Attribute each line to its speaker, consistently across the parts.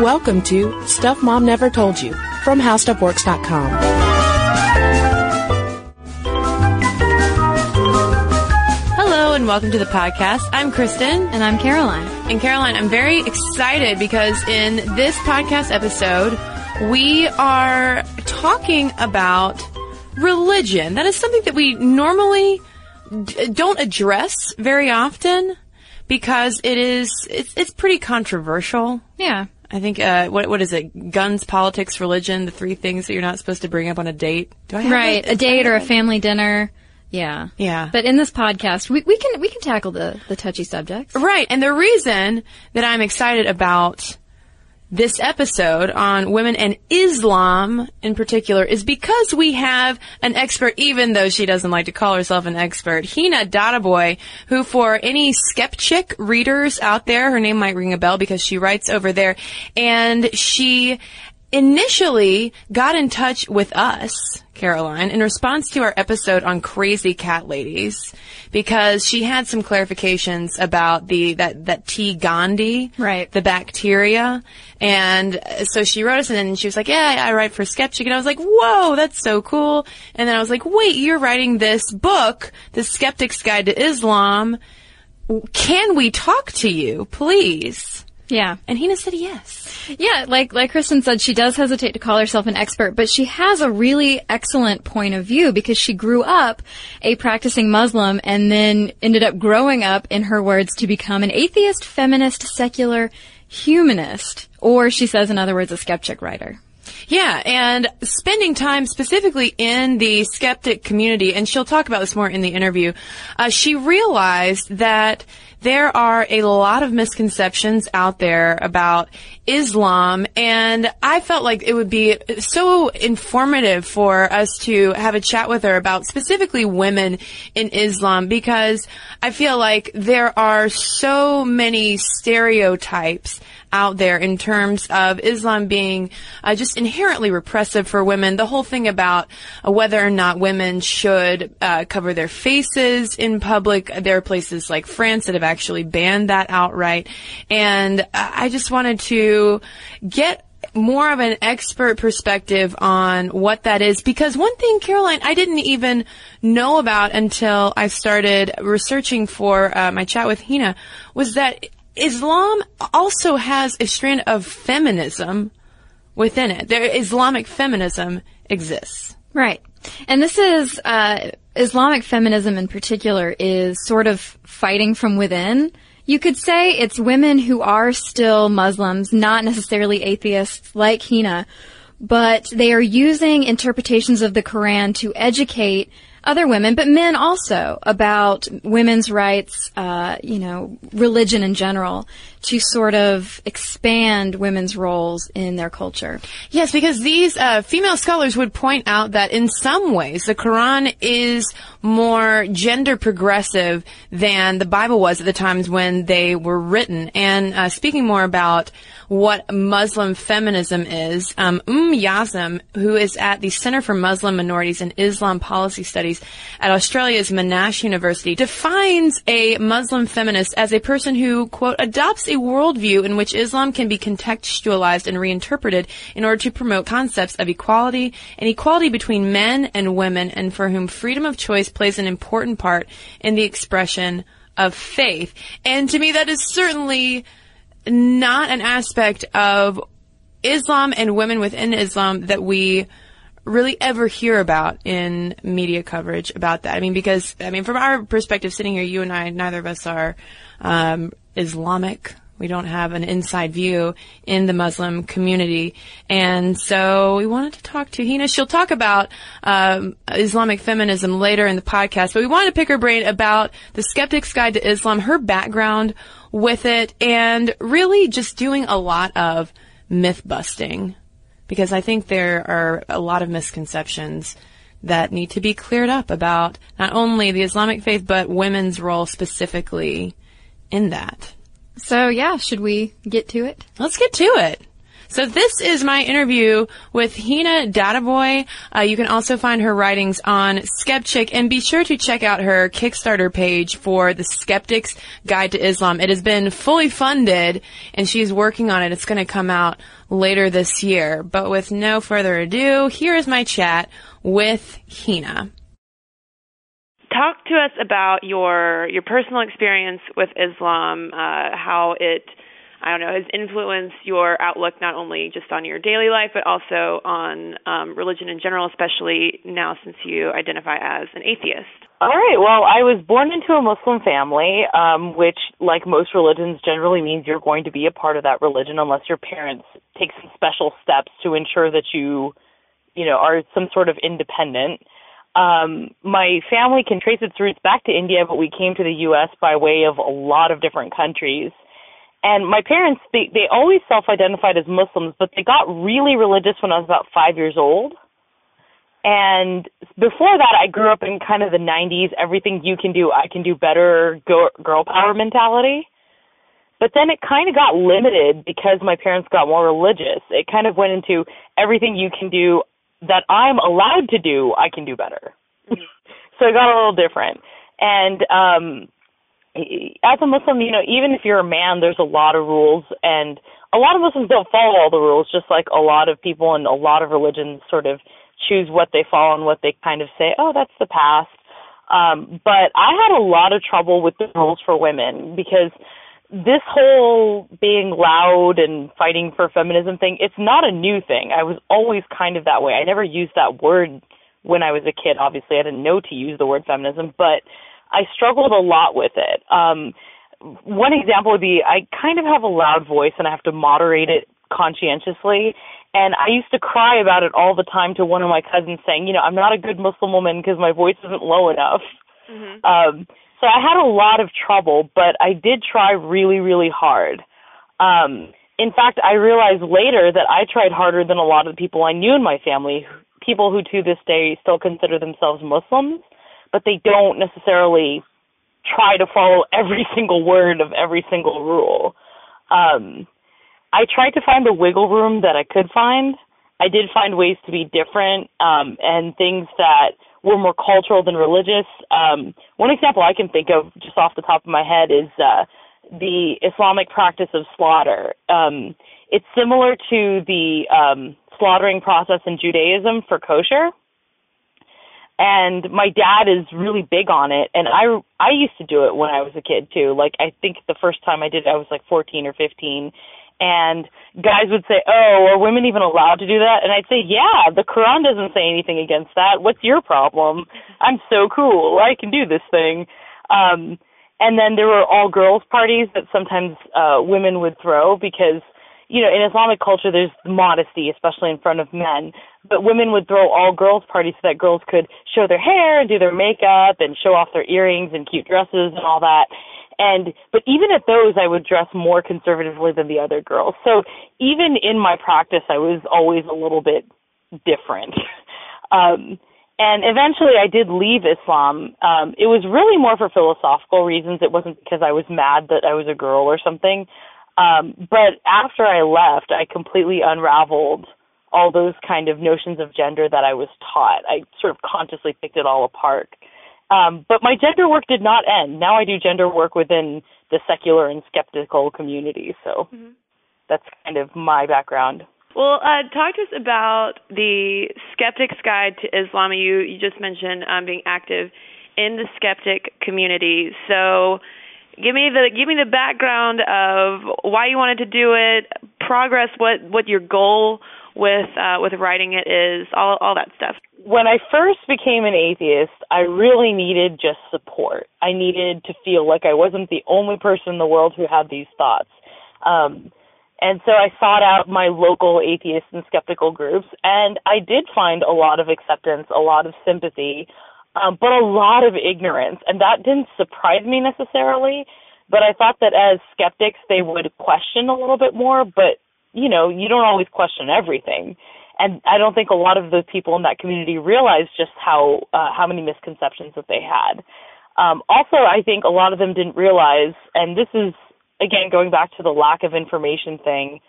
Speaker 1: Welcome to Stuff Mom Never Told You from HowStuffWorks.com.
Speaker 2: Hello and welcome to the podcast. I'm Cristen.
Speaker 3: And I'm Caroline.
Speaker 2: And Caroline, I'm very excited because in this podcast episode, we are talking about religion. That is something that we normally d- don't address very often because it is, it's, it's pretty controversial.
Speaker 3: Yeah.
Speaker 2: I think, uh, what, what is it? Guns, politics, religion, the three things that you're not supposed to bring up on a date. Do I have
Speaker 3: Right.
Speaker 2: that?
Speaker 3: A date or a family dinner. Yeah.
Speaker 2: Yeah.
Speaker 3: But in this podcast, we, we can we can tackle the, the touchy subjects.
Speaker 2: Right. And the reason that I'm excited about this episode on women and Islam in particular is because we have an expert, even though she doesn't like to call herself an expert, Heina Dadabhoy, who for any Skepchick readers out there, her name might ring a bell because she writes over there and she initially got in touch with us, Caroline, in response to our episode on crazy cat ladies, because she had some clarifications about the that that T. gondii,
Speaker 3: Right.
Speaker 2: the bacteria, and so she wrote us and she was like, "Yeah, I write for Skepchick," and I was like, "Whoa, that's so cool!" And then I was like, "Wait, you're writing this book, The Skeptic's Guide to Islam? Can we talk to you, please?"
Speaker 3: Yeah.
Speaker 2: And Heina said yes.
Speaker 3: Yeah, like like Cristen said, she does hesitate to call herself an expert, but she has a really excellent point of view because she grew up a practicing Muslim and then ended up growing up, in her words, to become an atheist, feminist, secular humanist, or she says, in other words, a skeptic writer.
Speaker 2: Yeah, and spending time specifically in the skeptic community, and she'll talk about this more in the interview, uh, she realized that there are a lot of misconceptions out there about Islam, and I felt like it would be so informative for us to have a chat with her about specifically women in Islam because I feel like there are so many stereotypes out there in terms of Islam being uh, just inherently repressive for women. The whole thing about uh, whether or not women should uh, cover their faces in public. There are places like France that have actually banned that outright. And uh, I just wanted to get more of an expert perspective on what that is because one thing caroline i didn't even know about until i started researching for uh, my chat with heina was that islam also has a strand of feminism within it there islamic feminism exists
Speaker 3: Right. And this is, uh, Islamic feminism in particular is sort of fighting from within. You could say it's women who are still Muslims, not necessarily atheists like Heina, but they are using interpretations of the Quran to educate other women, but men also, about women's rights, uh, you know, religion in general, to sort of expand women's roles in their culture.
Speaker 2: Yes, because these uh, female scholars would point out that in some ways the Quran is more gender progressive than the Bible was at the times when they were written. And uh, speaking more about what Muslim feminism is, um, Yazim, who is at the Center for Muslim Minorities and Islam Policy Studies at Australia's Monash University, defines a Muslim feminist as a person who, quote, adopts a worldview in which Islam can be contextualized and reinterpreted in order to promote concepts of equality and equality between men and women and for whom freedom of choice plays an important part in the expression of faith. And to me, that is certainly not an aspect of Islam and women within Islam that we really ever hear about in media coverage about that. I mean, because, I mean, from our perspective, sitting here, you and I, neither of us are um, Islamic. We don't have an inside view in the Muslim community. And so we wanted to talk to Heina. She'll talk about um, Islamic feminism later in the podcast, but we wanted to pick her brain about the Skeptic's Guide to Islam, her background with it, and really just doing a lot of myth busting because I think there are a lot of misconceptions that need to be cleared up about not only the Islamic faith, but women's role specifically in that.
Speaker 3: So yeah, should we get to it?
Speaker 2: Let's get to it. So this is my interview with Heina Dadabhoy. Uh, you can also find her writings on Skepchick and be sure to check out her Kickstarter page for the Skeptic's Guide to Islam. It has been fully funded and she's working on it. It's going to come out later this year. But with no further ado, here is my chat with Heina. Talk to us about your your personal experience with Islam, uh, how it I don't know, has influenced your outlook not only just on your daily life, but also on um, religion in general, especially now since you identify as an atheist?
Speaker 4: All right. Well, I was born into a Muslim family, um, which, like most religions, generally means you're going to be a part of that religion unless your parents take some special steps to ensure that you, you know, are some sort of independent. Um, my family can trace its roots back to India, but we came to the U.S. by way of a lot of different countries. And my parents, they, they always self-identified as Muslims, but they got really religious when I was about five years old. And before that, I grew up in kind of the 90s, everything you can do, I can do better, girl power mentality. But then it kind of got limited because my parents got more religious. It kind of went into everything you can do that I'm allowed to do, I can do better. Mm-hmm. so it got a little different. And um as a Muslim, you know, even if you're a man, there's a lot of rules, and a lot of Muslims don't follow all the rules, just like a lot of people in a lot of religions sort of choose what they follow and what they kind of say, oh, that's the past. Um, but I had a lot of trouble with the rules for women because this whole being loud and fighting for feminism thing, it's not a new thing. I was always kind of that way. I never used that word when I was a kid. Obviously, I didn't know to use the word feminism, but I struggled a lot with it. Um, one example would be I kind of have a loud voice and I have to moderate it conscientiously. And I used to cry about it all the time to one of my cousins saying, you know, I'm not a good Muslim woman because my voice isn't low enough. Mm-hmm. Um, so I had a lot of trouble, but I did try really, really hard. Um, in fact, I realized later that I tried harder than a lot of the people I knew in my family, people who to this day still consider themselves Muslims but they don't necessarily try to follow every single word of every single rule. Um, I tried to find the wiggle room that I could find. I did find ways to be different um, and things that were more cultural than religious. Um, one example I can think of just off the top of my head is uh, the Islamic practice of slaughter. Um, it's similar to the um, slaughtering process in Judaism for kosher and my dad is really big on it and i i used to do it when i was a kid too like i think the first time i did it i was like 14 or 15 and guys would say oh are women even allowed to do that? And i'd say yeah the quran doesn't say anything against that. What's your problem? I'm so cool. I can do this thing. Um and then there were all girls parties that sometimes uh women would throw because you know, in Islamic culture, there's modesty, especially in front of men. But women would throw all girls parties so that girls could show their hair and do their makeup and show off their earrings and cute dresses and all that. And, but even at those, I would dress more conservatively than the other girls. So even in my practice, I was always a little bit different. um, and eventually I did leave Islam. Um, it was really more for philosophical reasons. It wasn't because I was mad that I was a girl or something. Um, but after I left, I completely unraveled all those kind of notions of gender that I was taught. I sort of consciously picked it all apart. Um, but my gender work did not end. Now I do gender work within the secular and skeptical community. So mm-hmm. that's kind of my background.
Speaker 2: Well, uh, talk to us about the Skeptic's Guide to Islam. You you just mentioned um, being active in the skeptic community. So Give me the give me the background of why you wanted to do it, progress, what what your goal with uh, with writing it is, all all that stuff.
Speaker 4: When I first became an atheist, I really needed just support. I needed to feel like I wasn't the only person in the world who had these thoughts. Um, and so I sought out my local atheist and skeptical groups, and I did find a lot of acceptance, a lot of sympathy, um, but a lot of ignorance. And that didn't surprise me necessarily, but I thought that as skeptics, they would question a little bit more, but, you know, you don't always question everything. And I don't think a lot of the people in that community realized just how uh, how many misconceptions that they had. Um, also, I think a lot of them didn't realize, and this is again going back to the lack of information thing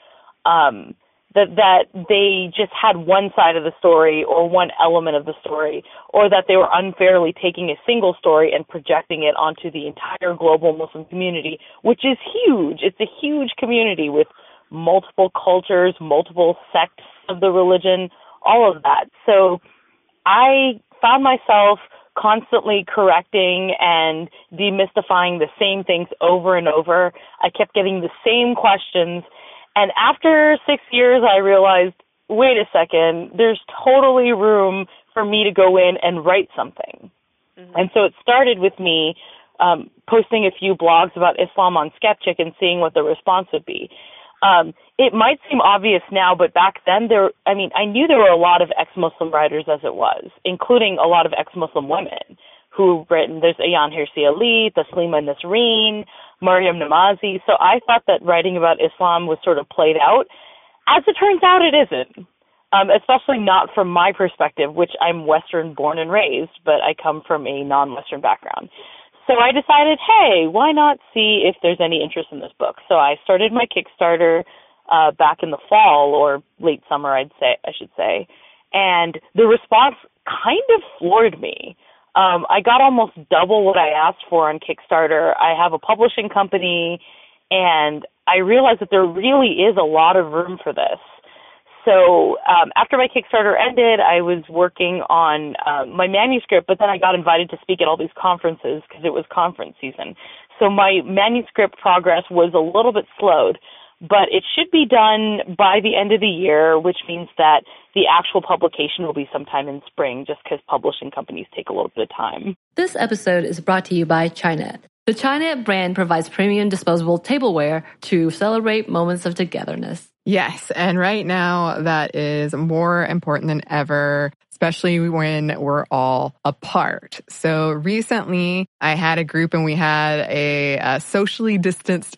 Speaker 4: um that that they just had one side of the story or one element of the story or that they were unfairly taking a single story and projecting it onto the entire global muslim community which is huge it's a huge community with multiple cultures multiple sects of the religion all of that so i found myself constantly correcting and demystifying the same things over and over. I kept getting the same questions. And after six years, I realized, wait a second, there's totally room for me to go in and write something. Mm-hmm. And so it started with me um, posting a few blogs about Islam on Skepchick and seeing what the response would be. Um, it might seem obvious now, but back then there, I mean, I knew there were a lot of ex-Muslim writers as it was, including a lot of ex-Muslim women who've written. There's Ayaan Hirsi Ali, Taslima Nasreen, Maryam Namazie. So I thought that writing about Islam was sort of played out. As it turns out, it isn't. Um, especially not from my perspective, which I'm Western born and raised, but I come from a non-Western background. So I decided, hey, why not see if there's any interest in this book? So I started my Kickstarter uh, back in the fall or late summer, I'd say, I should say, and the response kind of floored me. Um, I got almost double what I asked for on Kickstarter. I have a publishing company, and I realized that there really is a lot of room for this so um, after my Kickstarter ended, I was working on uh, my manuscript, but then I got invited to speak at all these conferences because it was conference season. So my manuscript progress was a little bit slowed, but it should be done by the end of the year, which means that the actual publication will be sometime in spring, just because publishing companies take a little bit of time.
Speaker 5: This episode is brought to you by Chinet. The Chinet brand provides premium disposable tableware to celebrate moments of togetherness.
Speaker 6: Yes. And right now, that is more important than ever, especially when we're all apart. So recently, I had a group and we had a, a socially distanced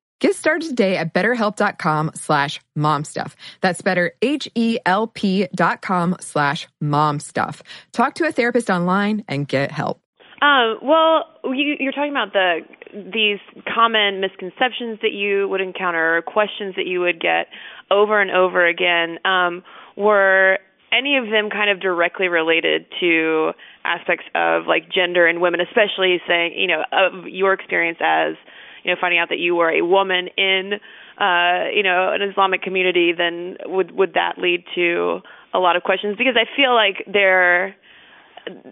Speaker 6: Get started today at betterhelp.com slash momstuff. That's better, H-E-L-P dot com slash momstuff. Talk to a therapist online and get help.
Speaker 2: Um, well, you, you're talking about the these common misconceptions that you would encounter, questions that you would get over and over again. Um, were
Speaker 7: any of them kind of directly related to aspects of like gender and women, especially saying, you know, of your experience as, you know, finding out that you were a woman in, uh, you know, an Islamic community, then would would that lead to a lot of questions? Because I feel like there,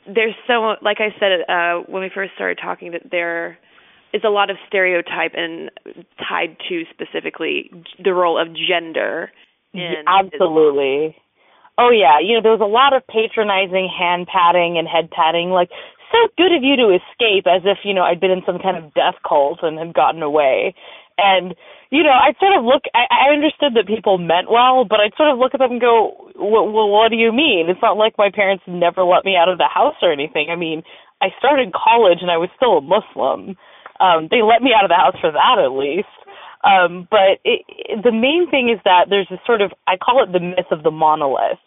Speaker 7: there's so, like I said uh, when we first started talking, that there is a lot of stereotype and tied to specifically the role of gender. In
Speaker 4: Absolutely.
Speaker 7: Islam.
Speaker 4: Oh yeah, you know there was a lot of patronizing hand patting and head patting, like so good of you to escape, as if you know I'd been in some kind of death cult and had gotten away. And you know, I'd sort of look. I, I understood that people meant well, but I'd sort of look at them and go, well, what do you mean? It's not like my parents never let me out of the house or anything. I mean, I started college and I was still a Muslim. Um, they let me out of the house for that at least. Um, but it, it, the main thing is that there's this sort of I call it the myth of the monolith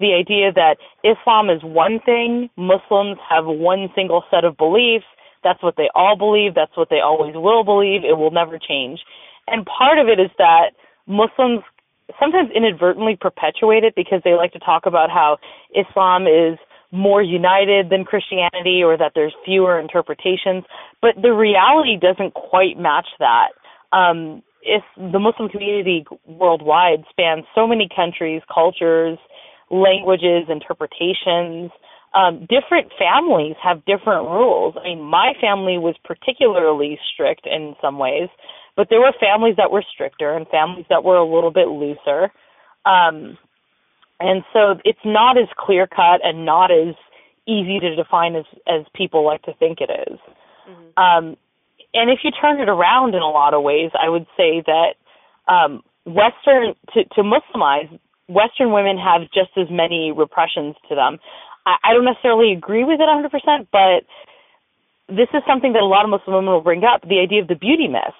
Speaker 4: the idea that Islam is one thing, Muslims have one single set of beliefs, that's what they all believe, that's what they always will believe, it will never change. And part of it is that Muslims sometimes inadvertently perpetuate it because they like to talk about how Islam is more united than Christianity or that there's fewer interpretations, but the reality doesn't quite match that. Um, if the Muslim community worldwide spans so many countries, cultures, languages, interpretations. Um, different families have different rules. I mean, my family was particularly strict in some ways, but there were families that were stricter and families that were a little bit looser. Um, and so it's not as clear cut and not as easy to define as, as people like to think it is. Mm-hmm. Um, and if you turn it around in a lot of ways, I would say that um, Western to, to Muslimize Western women have just as many repressions to them. I, I don't necessarily agree with it 100%, but this is something that a lot of Muslim women will bring up the idea of the beauty myth.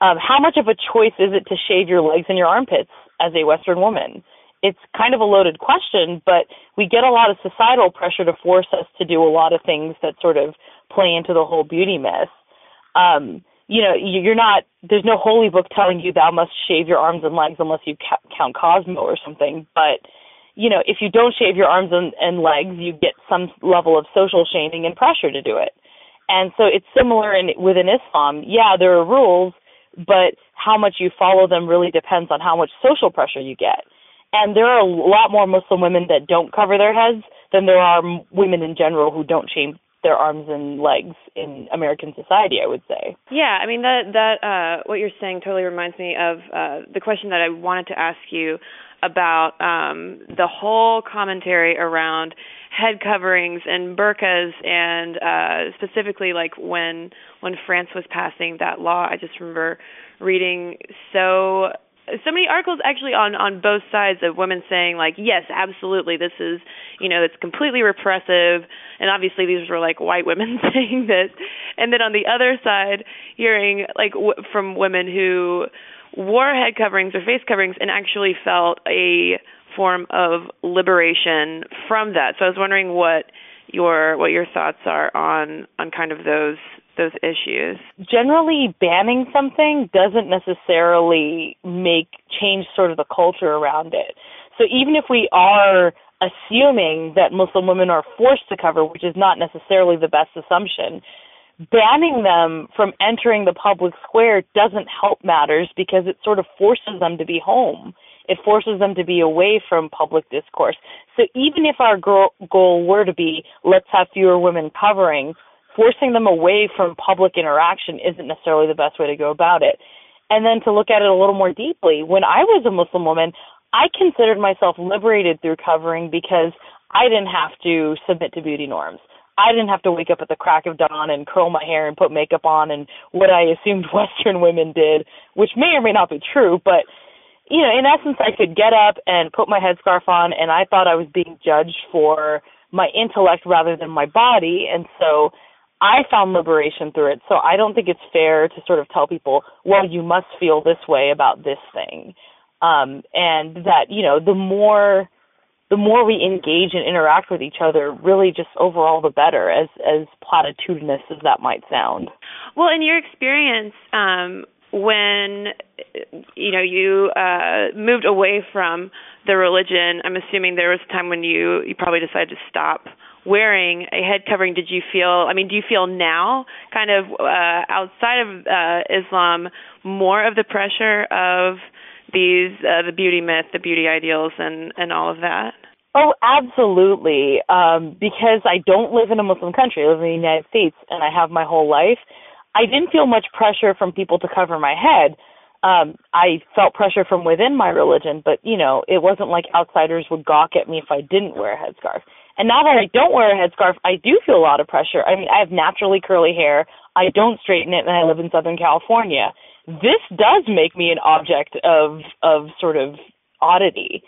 Speaker 4: Um, how much of a choice is it to shave your legs and your armpits as a Western woman? It's kind of a loaded question, but we get a lot of societal pressure to force us to do a lot of things that sort of play into the whole beauty myth. Um, you know, you're not, there's no holy book telling you thou must shave your arms and legs unless you ca- count Cosmo or something. But, you know, if you don't shave your arms and, and legs, you get some level of social shaming and pressure to do it. And so it's similar in, within Islam. Yeah, there are rules, but how much you follow them really depends on how much social pressure you get. And there are a lot more Muslim women that don't cover their heads than there are women in general who don't shave their arms and legs in American society, I would say.
Speaker 7: Yeah, I mean that that uh what you're saying totally reminds me of uh the question that I wanted to ask you about um the whole commentary around head coverings and burqas and uh specifically like when when France was passing that law, I just remember reading so so many articles actually on on both sides of women saying like yes absolutely this is you know it's completely repressive. And obviously these were like white women saying this. And then on the other side hearing like w- from women who wore head coverings or face coverings and actually felt a form of liberation from that. So i was wondering what your what your thoughts are on on kind of those those issues?
Speaker 4: Generally, banning something doesn't necessarily make change sort of the culture around it. So even if we are assuming that Muslim women are forced to cover, which is not necessarily the best assumption, banning them from entering the public square doesn't help matters because it sort of forces them to be home. It forces them to be away from public discourse. So even if our goal were to be, let's have fewer women covering, forcing them away from public interaction isn't necessarily the best way to go about it. And then to look at it a little more deeply, when I was a Muslim woman, I considered myself liberated through covering because I didn't have to submit to beauty norms. I didn't have to wake up at the crack of dawn and curl my hair and put makeup on and what I assumed Western women did, which may or may not be true, but you know, in essence I could get up and put my headscarf on and I thought I was being judged for my intellect rather than my body and so I found liberation through it. So I don't think it's fair to sort of tell people, well, you must feel this way about this thing. Um, and that, you know, the more the more we engage and interact with each other, really just overall the better, as as platitudinous as that might sound.
Speaker 7: Well, in your experience, um, when you know you uh, moved away from the religion, I'm assuming there was a time when you you probably decided to stop wearing a head covering. Did you feel? I mean, do you feel now, kind of uh, outside of uh, Islam, more of the pressure of these uh, the beauty myth, the beauty ideals, and and all of that?
Speaker 4: Oh, absolutely. Um, because I don't live in a Muslim country. I live in the United States, and I have my whole life. I didn't feel much pressure from people to cover my head. Um, I felt pressure from within my religion, but you know, it wasn't like outsiders would gawk at me if I didn't wear a headscarf. And now that I don't wear a headscarf, I do feel a lot of pressure. I mean, I have naturally curly hair. I don't straighten it, and I live in Southern California. This does make me an object of of sort of oddity.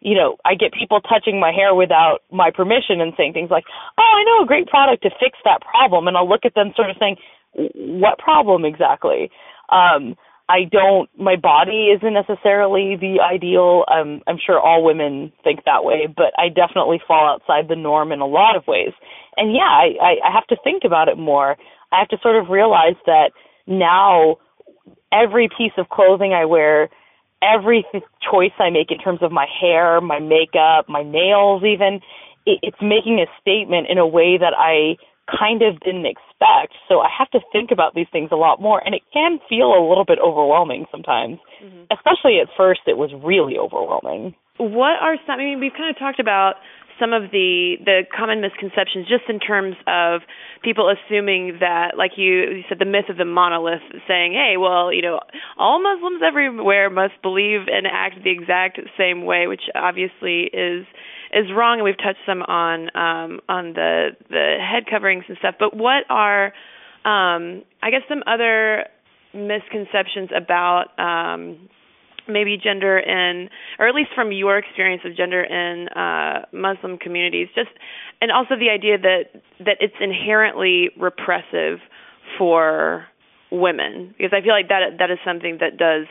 Speaker 4: You know, I get people touching my hair without my permission and saying things like, "Oh, I know a great product to fix that problem," and I'll look at them sort of saying, "What problem exactly?" Um, I don't. My body isn't necessarily the ideal. Um, I'm sure all women think that way, but I definitely fall outside the norm in a lot of ways. And yeah, I, I, I have to think about it more. I have to sort of realize that now every piece of clothing I wear, every choice I make in terms of my hair, my makeup, my nails, even, it, it's making a statement in a way that I kind of didn't expect. So I have to think about these things a lot more, and it can feel a little bit overwhelming sometimes. Mm-hmm. Especially at first, it was really overwhelming.
Speaker 7: What are some? I mean, we've kind of talked about some of the the common misconceptions just in terms of people assuming that like you, you said the myth of the monolith saying hey well you know all muslims everywhere must believe and act the exact same way which obviously is is wrong, and we've touched some on um, on the the head coverings and stuff. But what are um, I guess some other misconceptions about um, maybe gender in, or at least from your experience of gender in uh, Muslim communities, just and also the idea that that it's inherently repressive for women, because I feel like that that is something that does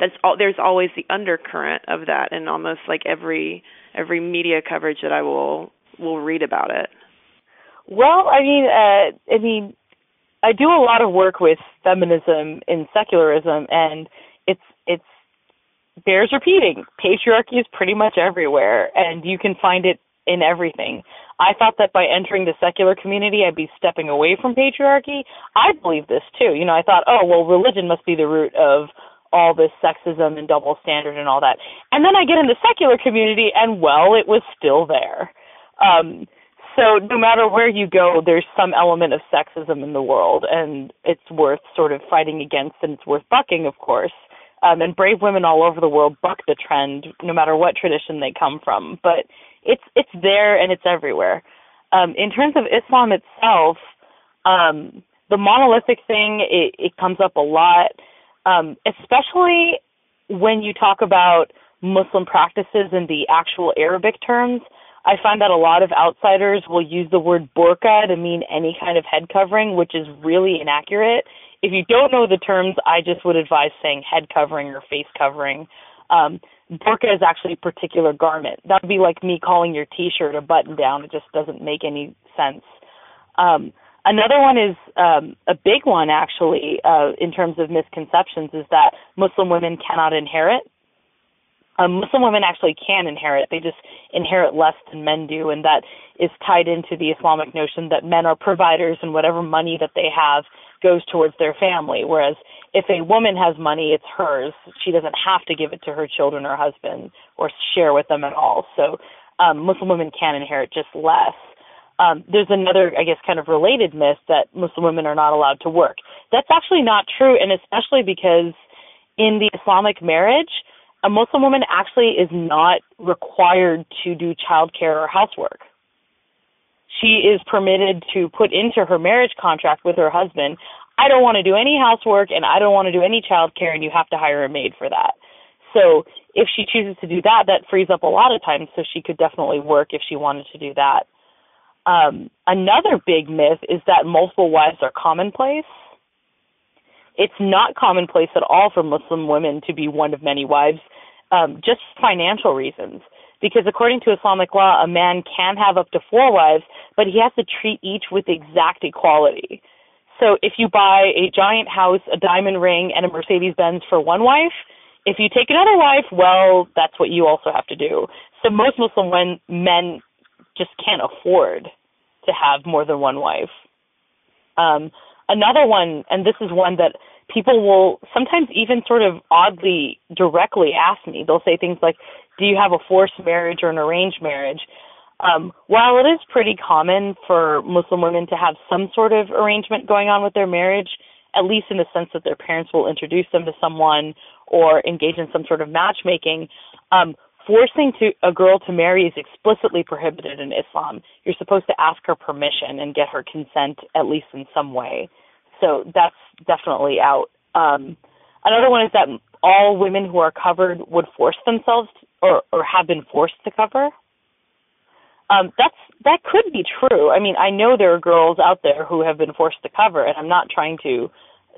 Speaker 7: that's all, there's always the undercurrent of that in almost like every every media coverage that I will will read about it.
Speaker 4: Well, I mean, uh, I mean, I do a lot of work with feminism in secularism, and it's it's bears repeating. Patriarchy is pretty much everywhere, and you can find it in everything. I thought that by entering the secular community, I'd be stepping away from patriarchy. I believe this too. You know, I thought, oh well, religion must be the root of all this sexism and double standard and all that. And then I get in the secular community and well, it was still there. Um so no matter where you go, there's some element of sexism in the world and it's worth sort of fighting against and it's worth bucking, of course. Um and brave women all over the world buck the trend no matter what tradition they come from. But it's it's there and it's everywhere. Um in terms of Islam itself, um the monolithic thing it, it comes up a lot um, especially when you talk about Muslim practices in the actual Arabic terms. I find that a lot of outsiders will use the word burqa to mean any kind of head covering, which is really inaccurate. If you don't know the terms, I just would advise saying head covering or face covering. Um, burqa is actually a particular garment. That would be like me calling your t-shirt a button down. It just doesn't make any sense. Um, Another one is um, a big one, actually, uh, in terms of misconceptions, is that Muslim women cannot inherit. Um, Muslim women actually can inherit; they just inherit less than men do, and that is tied into the Islamic notion that men are providers, and whatever money that they have goes towards their family. Whereas if a woman has money, it's hers; she doesn't have to give it to her children or husband or share with them at all. So um, Muslim women can inherit just less um, there's another, I guess, kind of related myth that Muslim women are not allowed to work. That's actually not true, and especially because in the Islamic marriage, a Muslim woman actually is not required to do childcare or housework. She is permitted to put into her marriage contract with her husband, I don't want to do any housework and I don't want to do any childcare, and you have to hire a maid for that. So if she chooses to do that, that frees up a lot of time, so she could definitely work if she wanted to do that. Um, another big myth is that multiple wives are commonplace. It's not commonplace at all for Muslim women to be one of many wives, um, just financial reasons. Because according to Islamic law, a man can have up to four wives, but he has to treat each with exact equality. So if you buy a giant house, a diamond ring, and a Mercedes Benz for one wife, if you take another wife, well, that's what you also have to do. So most Muslim men just can't afford to have more than one wife. Um, another one, and this is one that people will sometimes even sort of oddly directly ask me. They'll say things like, "Do you have a forced marriage or an arranged marriage?" Um, while it is pretty common for Muslim women to have some sort of arrangement going on with their marriage, at least in the sense that their parents will introduce them to someone or engage in some sort of matchmaking, um, forcing to a girl to marry is explicitly prohibited in Islam. You're supposed to ask her permission and get her consent at least in some way. So that's definitely out. Um, another one is that all women who are covered would force themselves to, or or have been forced to cover. Um, that's that could be true. I mean, I know there are girls out there who have been forced to cover, and I'm not trying to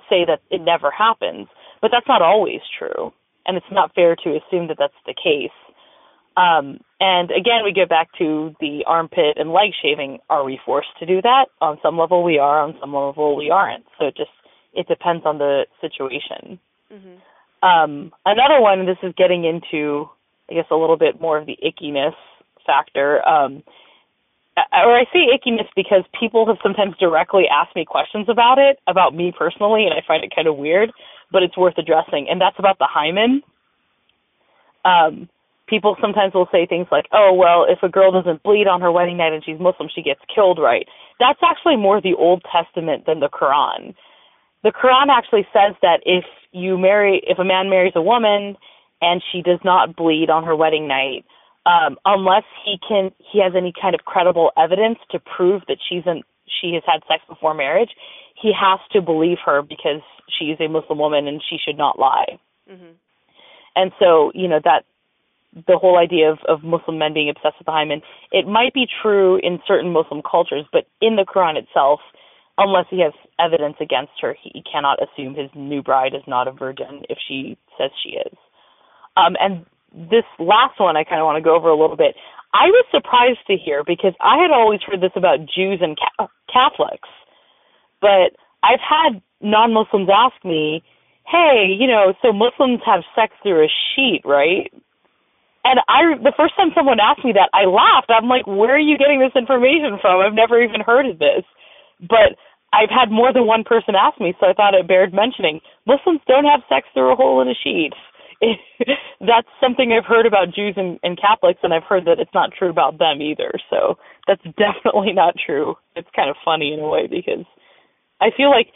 Speaker 4: say that it never happens, but that's not always true, and it's not fair to assume that that's the case. Um, and again, we get back to the armpit and leg shaving. Are we forced to do that? On some level, we are. On some level, we aren't. So it just it depends on the situation. Mm-hmm. Um, another one. This is getting into, I guess, a little bit more of the ickiness factor. Um, or I say ickiness because people have sometimes directly asked me questions about it, about me personally, and I find it kind of weird, but it's worth addressing. And that's about the hymen. Um, people sometimes will say things like, oh, well, if a girl doesn't bleed on her wedding night and she's Muslim, she gets killed, right? That's actually more the Old Testament than the Quran. The Quran actually says that if you marry, if a man marries a woman and she does not bleed on her wedding night, um, unless he can he has any kind of credible evidence to prove that she's an she has had sex before marriage, he has to believe her because she is a Muslim woman and she should not lie. Mm-hmm. And so, you know, that the whole idea of, of Muslim men being obsessed with the hymen, it might be true in certain Muslim cultures, but in the Quran itself, unless he has evidence against her, he cannot assume his new bride is not a virgin if she says she is. Um, and this last one I kind of want to go over a little bit. I was surprised to hear because I had always heard this about Jews and Catholics, but I've had non-Muslims ask me, "Hey, you know, so Muslims have sex through a sheet, right?" And I, the first time someone asked me that, I laughed. I'm like, "Where are you getting this information from? I've never even heard of this." But I've had more than one person ask me, so I thought it bared mentioning. Muslims don't have sex through a hole in a sheet. that's something I've heard about Jews and, and Catholics, and I've heard that it's not true about them either. So that's definitely not true. It's kind of funny in a way because I feel like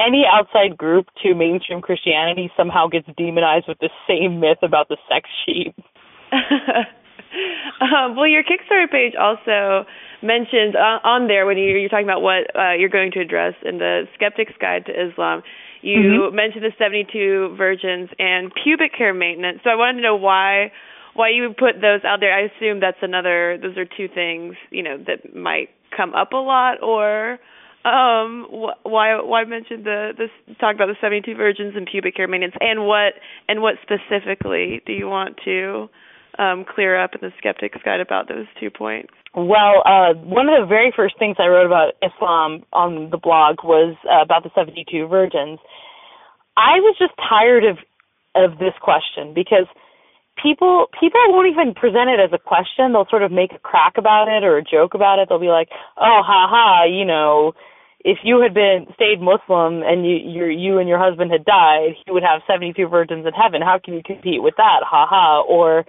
Speaker 4: any outside group to mainstream Christianity somehow gets demonized with the same myth about the sex sheet.
Speaker 2: um, well, your Kickstarter page also mentions uh, on there when you're, you're talking about what uh, you're going to address in the Skeptic's Guide to Islam. You mm-hmm. mentioned the 72 virgins and pubic hair maintenance. So I wanted to know why why you would put those out there. I assume that's another. Those are two things you know that might come up a lot, or um wh- why why mention the this talk about the 72 virgins and pubic hair maintenance and what and what specifically do you want to um clear up in the skeptic's guide about those two points
Speaker 4: well, uh, one of the very first things I wrote about Islam on the blog was uh, about the 72 virgins. I was just tired of of this question because people people won't even present it as a question. They'll sort of make a crack about it or a joke about it. They'll be like, "Oh, ha ha, you know, if you had been stayed Muslim and you your you and your husband had died, you would have 72 virgins in heaven. How can you compete with that? Ha ha." Or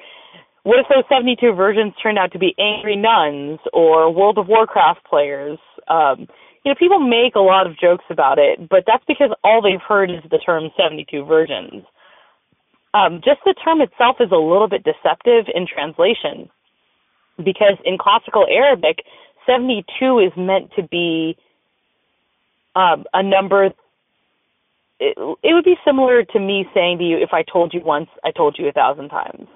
Speaker 4: what if those 72 virgins turned out to be angry nuns or World of Warcraft players? Um, you know, people make a lot of jokes about it, but that's because all they've heard is the term 72 virgins. Um, just the term itself is a little bit deceptive in translation because in classical Arabic, 72 is meant to be um, a number. It, it would be similar to me saying to you, if I told you once, I told you a thousand times.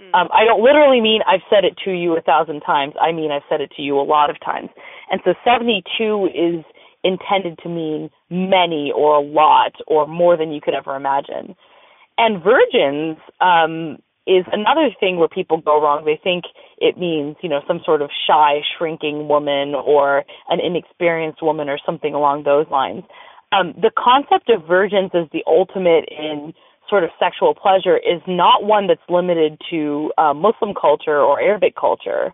Speaker 4: Mm. Um, I don't literally mean I've said it to you a thousand times. I mean I've said it to you a lot of times. And so 72 is intended to mean many or a lot or more than you could ever imagine. And virgins um, is another thing where people go wrong. They think it means, you know, some sort of shy, shrinking woman or an inexperienced woman or something along those lines. Um, the concept of virgins is the ultimate in sort of sexual pleasure is not one that's limited to uh, Muslim culture or Arabic culture.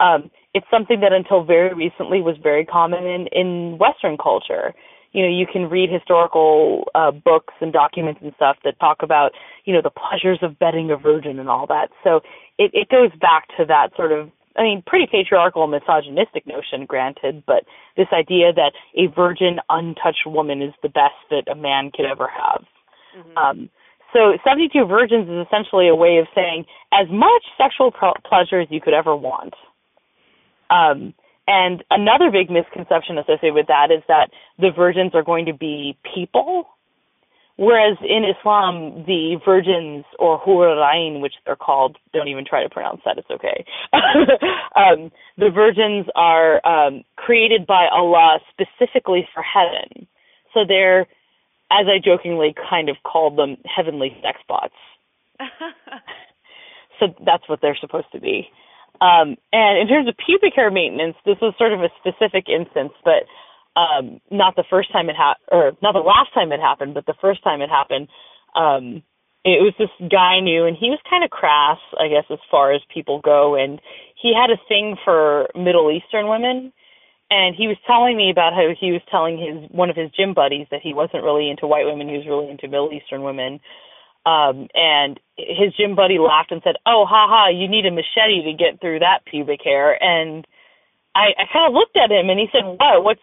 Speaker 4: Um, it's something that until very recently was very common in, in Western culture. You know, you can read historical uh, books and documents and stuff that talk about, you know, the pleasures of bedding a virgin and all that. So it, it goes back to that sort of I mean, pretty patriarchal, misogynistic notion, granted, but this idea that a virgin, untouched woman is the best that a man could ever have. Mm-hmm. Um, so 72 virgins is essentially a way of saying as much sexual pleasure as you could ever want. Um, and another big misconception associated with that is that the virgins are going to be people Whereas in Islam, the virgins or hurain, which they're called, don't even try to pronounce that. It's okay. um, the virgins are um, created by Allah specifically for heaven. So they're, as I jokingly kind of called them, heavenly sex bots. so that's what they're supposed to be. Um, and in terms of pubic hair maintenance, this was sort of a specific instance, but um not the first time it ha or not the last time it happened, but the first time it happened. Um it was this guy I knew and he was kind of crass, I guess, as far as people go and he had a thing for Middle Eastern women and he was telling me about how he was telling his one of his gym buddies that he wasn't really into white women, he was really into Middle Eastern women. Um and his gym buddy laughed and said, "Oh, ha ha, you need a machete to get through that pubic hair." And I, I kind of looked at him and he said, "What? What's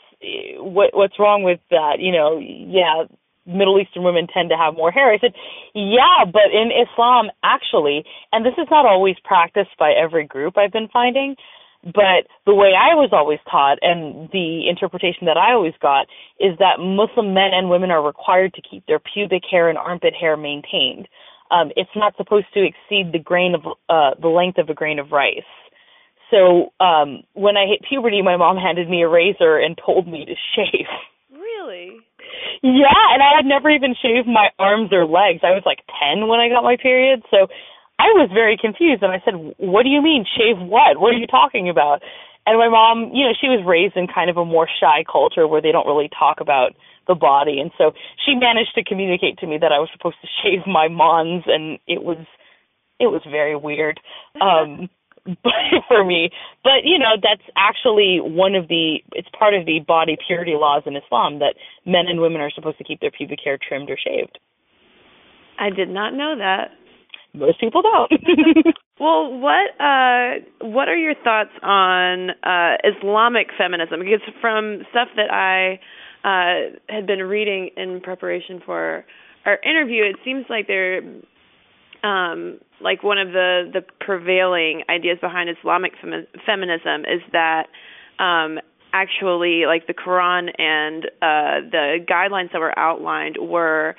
Speaker 4: what? What's wrong with that? You know, yeah, Middle Eastern women tend to have more hair." I said, "Yeah, but in Islam, actually, and this is not always practiced by every group. I've been finding." But the way I was always taught, and the interpretation that I always got, is that Muslim men and women are required to keep their pubic hair and armpit hair maintained. Um, it's not supposed to exceed the grain of uh, the length of a grain of rice. So um, when I hit puberty, my mom handed me a razor and told me to shave.
Speaker 7: Really?
Speaker 4: Yeah, and I had never even shaved my arms or legs. I was like 10 when I got my period, so I was very confused. And I said, "What do you mean shave what? What are you talking about?" And my mom, you know, she was raised in kind of a more shy culture where they don't really talk about the body, and so she managed to communicate to me that I was supposed to shave my mons, and it was it was very weird. Um but for me. But you know, that's actually one of the it's part of the body purity laws in Islam that men and women are supposed to keep their pubic hair trimmed or shaved.
Speaker 7: I did not know that.
Speaker 4: Most people don't.
Speaker 7: well, what uh what are your thoughts on uh Islamic feminism? Because from stuff that I uh had been reading in preparation for our interview, it seems like there um, like one of the the prevailing ideas behind Islamic femi- feminism is that um, actually, like the Quran and uh, the guidelines that were outlined were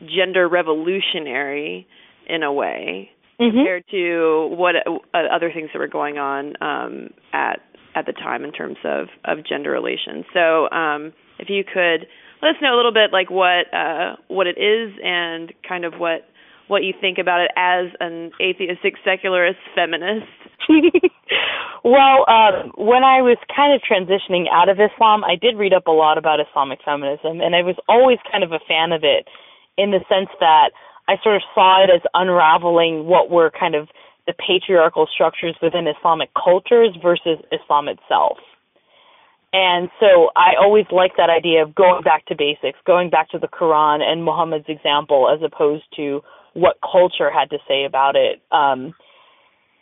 Speaker 7: gender revolutionary in a way
Speaker 4: mm-hmm.
Speaker 7: compared to what uh, other things that were going on um, at at the time in terms of of gender relations. So, um, if you could let us know a little bit like what uh, what it is and kind of what what you think about it as an atheistic secularist feminist.
Speaker 4: well, um, when I was kind of transitioning out of Islam, I did read up a lot about Islamic feminism, and I was always kind of a fan of it in the sense that I sort of saw it as unraveling what were kind of the patriarchal structures within Islamic cultures versus Islam itself. And so I always liked that idea of going back to basics, going back to the Quran and Muhammad's example as opposed to what culture had to say about it. Um,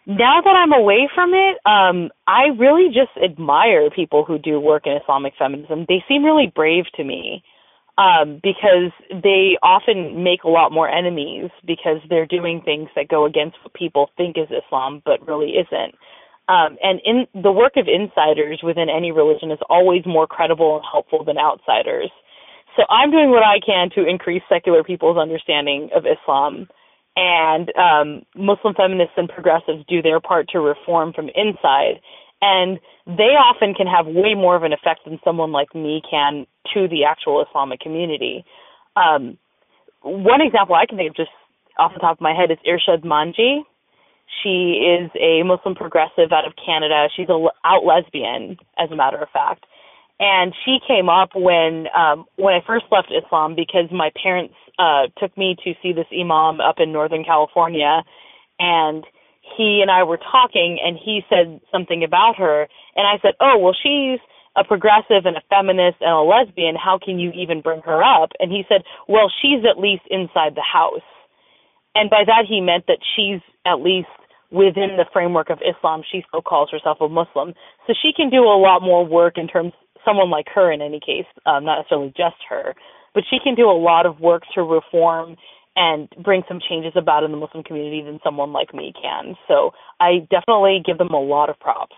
Speaker 4: now that I'm away from it, um, I really just admire people who do work in Islamic feminism. They seem really brave to me um, because they often make a lot more enemies because they're doing things that go against what people think is Islam, but really isn't. Um, and in the work of insiders within any religion is always more credible and helpful than outsiders. So I'm doing what I can to increase secular people's understanding of Islam. And um, Muslim feminists and progressives do their part to reform from inside. And they often can have way more of an effect than someone like me can to the actual Islamic community. Um, one example I can think of just off the top of my head is Irshad Manji. She is a Muslim progressive out of Canada. She's a out lesbian, as a matter of fact and she came up when um when I first left Islam because my parents uh took me to see this imam up in Northern California and he and I were talking and he said something about her and I said, "Oh, well she's a progressive and a feminist and a lesbian. How can you even bring her up?" And he said, "Well, she's at least inside the house." And by that he meant that she's at least within the framework of Islam. She still calls herself a Muslim. So she can do a lot more work in terms someone like her in any case, um, not necessarily just her, but she can do a lot of work to reform and bring some changes about in the Muslim community than someone like me can. So I definitely give them a lot of props.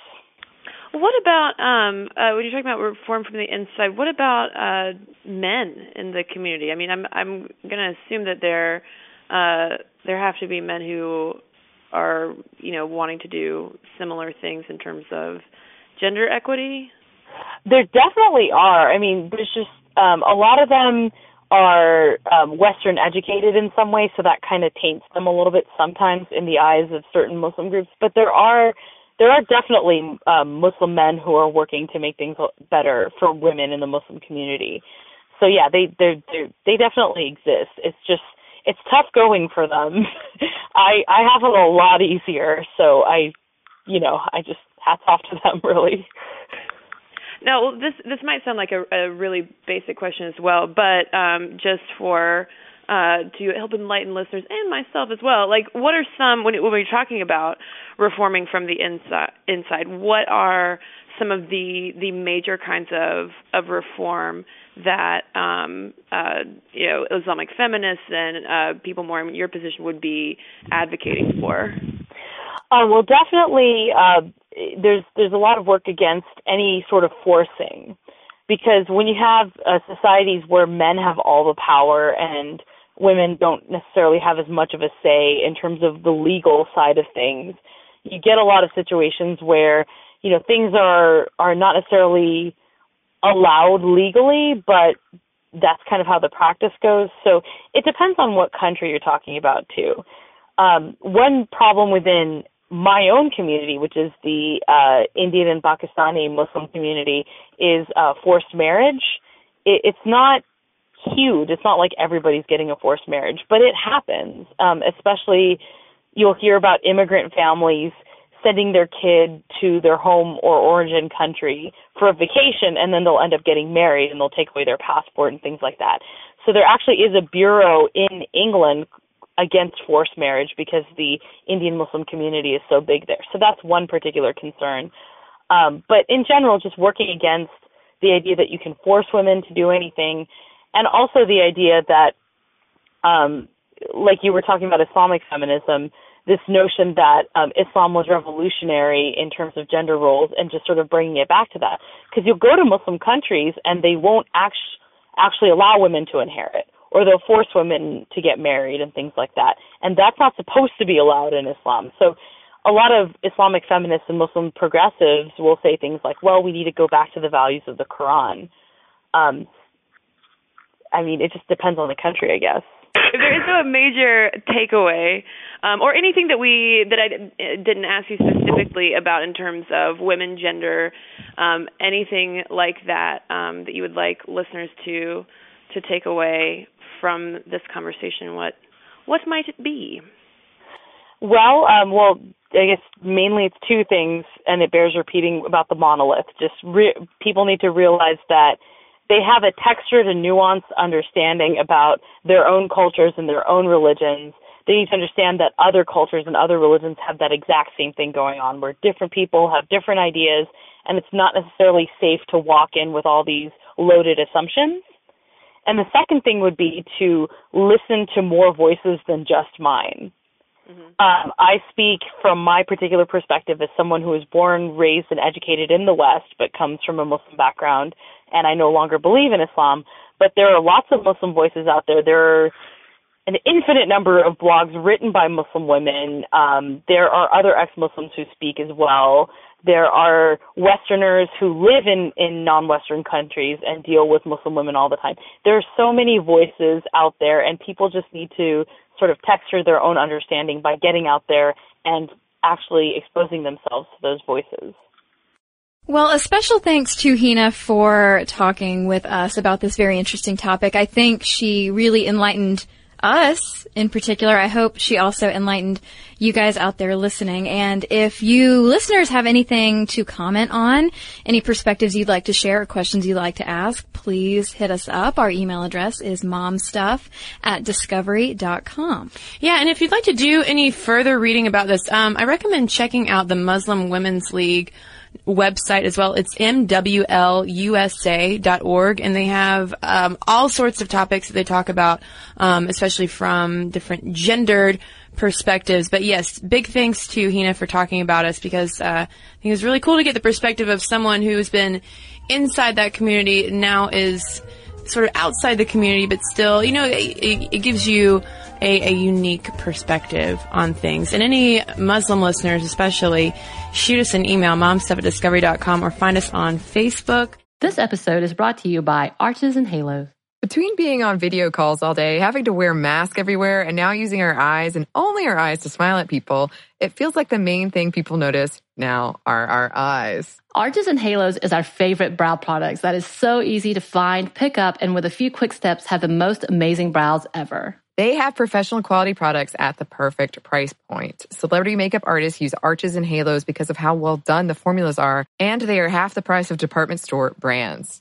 Speaker 7: What about um uh when you're talking about reform from the inside, what about uh men in the community? I mean, I'm I'm going to assume that there uh there have to be men who are, you know, wanting to do similar things in terms of gender equity.
Speaker 4: There definitely are. I mean, there's just um, a lot of them are um, Western educated in some way, so that kind of taints them a little bit sometimes in the eyes of certain Muslim groups. But there are there are definitely um, Muslim men who are working to make things better for women in the Muslim community. So yeah, they they they definitely exist. It's just it's tough going for them. I I have it a lot easier, so I you know I just hats off to them really.
Speaker 7: Now, this this might sound like a, a really basic question as well, but um, just for uh, to help enlighten listeners and myself as well, like what are some when, when we're talking about reforming from the inside, inside, what are some of the the major kinds of of reform that um, uh, you know Islamic feminists and uh, people more in your position would be advocating for?
Speaker 4: Uh, well, definitely, uh, there's there's a lot of work against any sort of forcing, because when you have uh, societies where men have all the power and women don't necessarily have as much of a say in terms of the legal side of things, you get a lot of situations where you know things are are not necessarily allowed legally, but that's kind of how the practice goes. So it depends on what country you're talking about too. Um, one problem within my own community, which is the uh, Indian and Pakistani Muslim community, is uh, forced marriage. It, it's not huge. It's not like everybody's getting a forced marriage, but it happens. Um, especially, you'll hear about immigrant families sending their kid to their home or origin country for a vacation, and then they'll end up getting married, and they'll take away their passport and things like that. So there actually is a bureau in England against forced marriage because the Indian Muslim community is so big there. So that's one particular concern. Um, but in general, just working against the idea that you can force women to do anything, and also the idea that, um, like you were talking about Islamic feminism, this notion that um, Islam was revolutionary in terms of gender roles, and just sort of bringing it back to that. Because you'll go to Muslim countries and they won't act- actually allow women to inherit or they'll force women to get married and things like that. And that's not supposed to be allowed in Islam. So a lot of Islamic feminists and Muslim progressives will say things like, well, we need to go back to the values of the Quran. Um, I mean, it just depends on the country, I guess.
Speaker 7: If there is no major takeaway, um, or anything that we that I didn't ask you specifically about in terms of women, gender, um, anything like that um, that you would like listeners to to take away from this conversation? What what might it be?
Speaker 4: Well, um, well, I guess mainly it's two things, and it bears repeating about the monolith. Just re- people need to realize that they have a textured and nuanced understanding about their own cultures and their own religions. They need to understand that other cultures and other religions have that exact same thing going on, where different people have different ideas, and it's not necessarily safe to walk in with all these loaded assumptions. And the second thing would be to listen to more voices than just mine. Mm-hmm. Um, I speak from my particular perspective as someone who was born, raised, and educated in the West, but comes from a Muslim background, and I no longer believe in Islam. But there are lots of Muslim voices out there. There are an infinite number of blogs written by Muslim women. Um, there are other ex-Muslims who speak as well. There are Westerners who live in, in non-Western countries and deal with Muslim women all the time. There are so many voices out there, and people just need to sort of texture their own understanding by getting out there and actually exposing themselves to those voices.
Speaker 3: Well, a special thanks to Heina for talking with us about this very interesting topic. I think she really enlightened us in particular. I hope she also enlightened you guys out there listening. And if you listeners have anything to comment on, any perspectives you'd like to share or questions you'd like to ask, please hit us up. Our email address is momstuff at discovery.com.
Speaker 2: Yeah, and if you'd like to do any further reading about this, um, I recommend checking out the Muslim Women's League website as well. It's mwlusa.org, and they have um, all sorts of topics that they talk about, um, especially from different gendered perspectives. But yes, big thanks to Heina for talking about us because uh, I think it was really cool to get the perspective of someone who's been inside that community now is sort of outside the community, but still, you know, it, it gives you a, a, unique perspective on things. And any Muslim listeners, especially, shoot us an email, momstuff at discovery.com, or find us on Facebook.
Speaker 5: This episode is brought to you by Arches and Halos.
Speaker 6: Between being on video calls all day, having to wear masks everywhere, and now using our eyes and only our eyes to smile at people, it feels like the main thing people notice now are our eyes.
Speaker 5: Arches and Halos is our favorite brow products that is so easy to find, pick up, and with a few quick steps have the most amazing brows ever.
Speaker 6: They have professional quality products at the perfect price point. Celebrity makeup artists use arches and halos because of how well done the formulas are, and they are half the price of department store brands.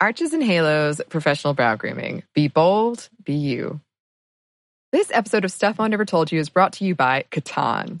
Speaker 6: Arches and Halos Professional Brow Grooming. Be bold, be you. This episode of Stuff I Never Told You is brought to you by Catan.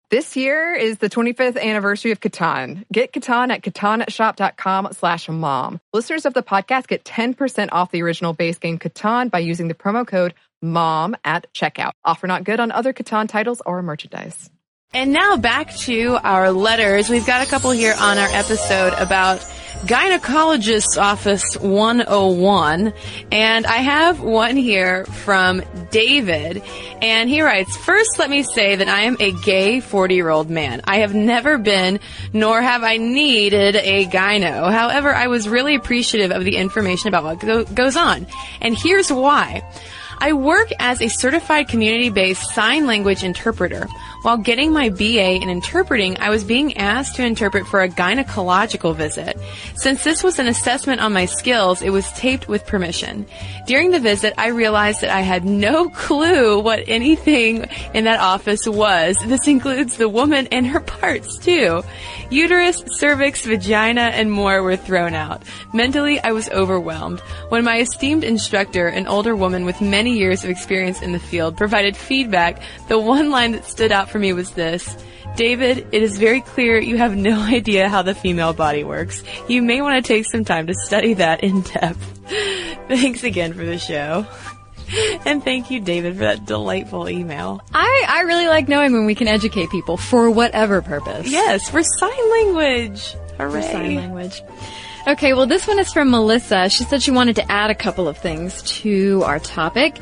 Speaker 6: This year is the 25th anniversary of Catan. Get Catan at catanshop.com slash mom. Listeners of the podcast get 10% off the original base game Catan by using the promo code MOM at checkout. Offer not good on other Catan titles or merchandise.
Speaker 2: And now back to our letters. We've got a couple here on our episode about Gynecologist's Office 101. And I have one here from David. And he writes, First, let me say that I am a gay 40 year old man. I have never been, nor have I needed a gyno. However, I was really appreciative of the information about what go- goes on. And here's why. I work as a certified community-based sign language interpreter. While getting my BA in interpreting, I was being asked to interpret for a gynecological visit. Since this was an assessment on my skills, it was taped with permission. During the visit, I realized that I had no clue what anything in that office was. This includes the woman and her parts too. Uterus, cervix, vagina, and more were thrown out. Mentally, I was overwhelmed. When my esteemed instructor, an older woman with many years of experience in the field, provided feedback, the one line that stood out for me was this. David, it is very clear you have no idea how the female body works. You may want to take some time to study that in depth. Thanks again for the show. And thank you, David, for that delightful email.
Speaker 3: I, I really like knowing when we can educate people for whatever purpose.
Speaker 2: Yes, for sign language. Hooray.
Speaker 3: For sign language. Okay, well, this one is from Melissa. She said she wanted to add a couple of things to our topic.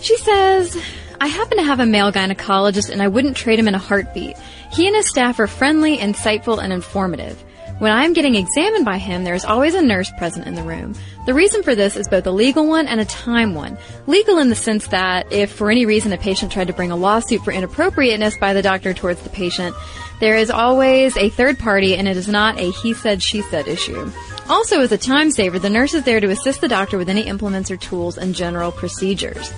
Speaker 3: She says, I happen to have a male gynecologist and I wouldn't trade him in a heartbeat. He and his staff are friendly, insightful, and informative. When I'm getting examined by him, there is always a nurse present in the room. The reason for this is both a legal one and a time one. Legal in the sense that if for any reason a patient tried to bring a lawsuit for inappropriateness by the doctor towards the patient, there is always a third party and it is not a he said, she said issue. Also, as a time saver, the nurse is there to assist the doctor with any implements or tools and general procedures.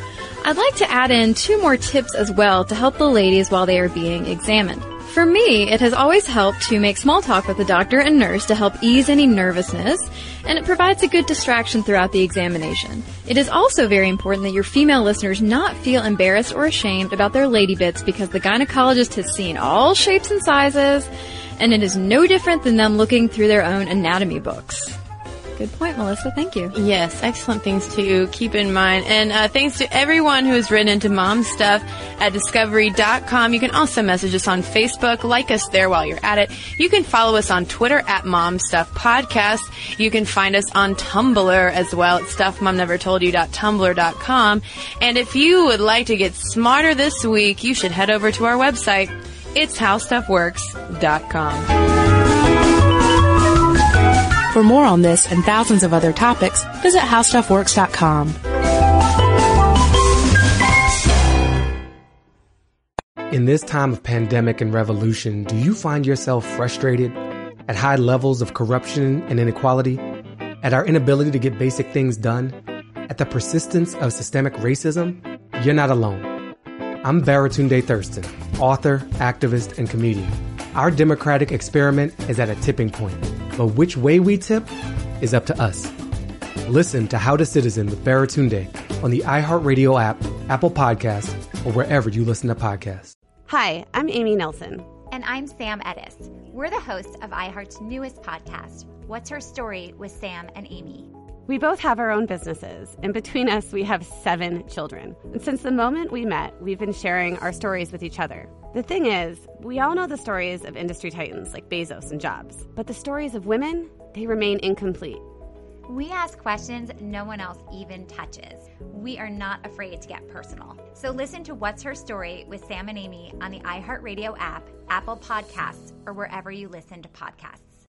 Speaker 3: I'd like to add in two more tips as well to help the ladies while they are being examined. For me, it has always helped to make small talk with the doctor and nurse to help ease any nervousness, and it provides a good distraction throughout the examination. It is also very important that your female listeners not feel embarrassed or ashamed about their lady bits because the gynecologist has seen all shapes and sizes, and it is no different than them looking through their own anatomy books. Good point, Melissa. Thank you.
Speaker 2: Yes, excellent things to keep in mind. And uh, thanks to everyone who has written into Mom Stuff at Discovery.com. You can also message us on Facebook. Like us there while you're at it. You can follow us on Twitter at Mom Stuff Podcast. You can find us on Tumblr as well at StuffMomNeverToldYou.tumblr.com. And if you would like to get smarter this week, you should head over to our website. It's HowStuffWorks.com.
Speaker 1: For more on this and thousands of other topics, visit howstuffworks.com.
Speaker 8: In this time of pandemic and revolution, do you find yourself frustrated at high levels of corruption and inequality? At our inability to get basic things done? At the persistence of systemic racism? You're not alone. I'm Baratunde Thurston, author, activist, and comedian. Our democratic experiment is at a tipping point but which way we tip is up to us. Listen to How to Citizen with Baratunde on the iHeartRadio app, Apple Podcasts, or wherever you listen to podcasts.
Speaker 9: Hi, I'm Amy Nelson.
Speaker 10: And I'm Sam Ettus. We're the hosts of iHeart's newest podcast, What's Her Story with Sam and Amy.
Speaker 9: We both have our own businesses, and between us, we have seven children. And since the moment we met, we've been sharing our stories with each other. The thing is, we all know the stories of industry titans like Bezos and Jobs, but the stories of women, they remain incomplete.
Speaker 10: We ask questions no one else even touches. We are not afraid to get personal. So listen to What's Her Story with Sam and Amy on the iHeartRadio app, Apple Podcasts, or wherever you listen to podcasts.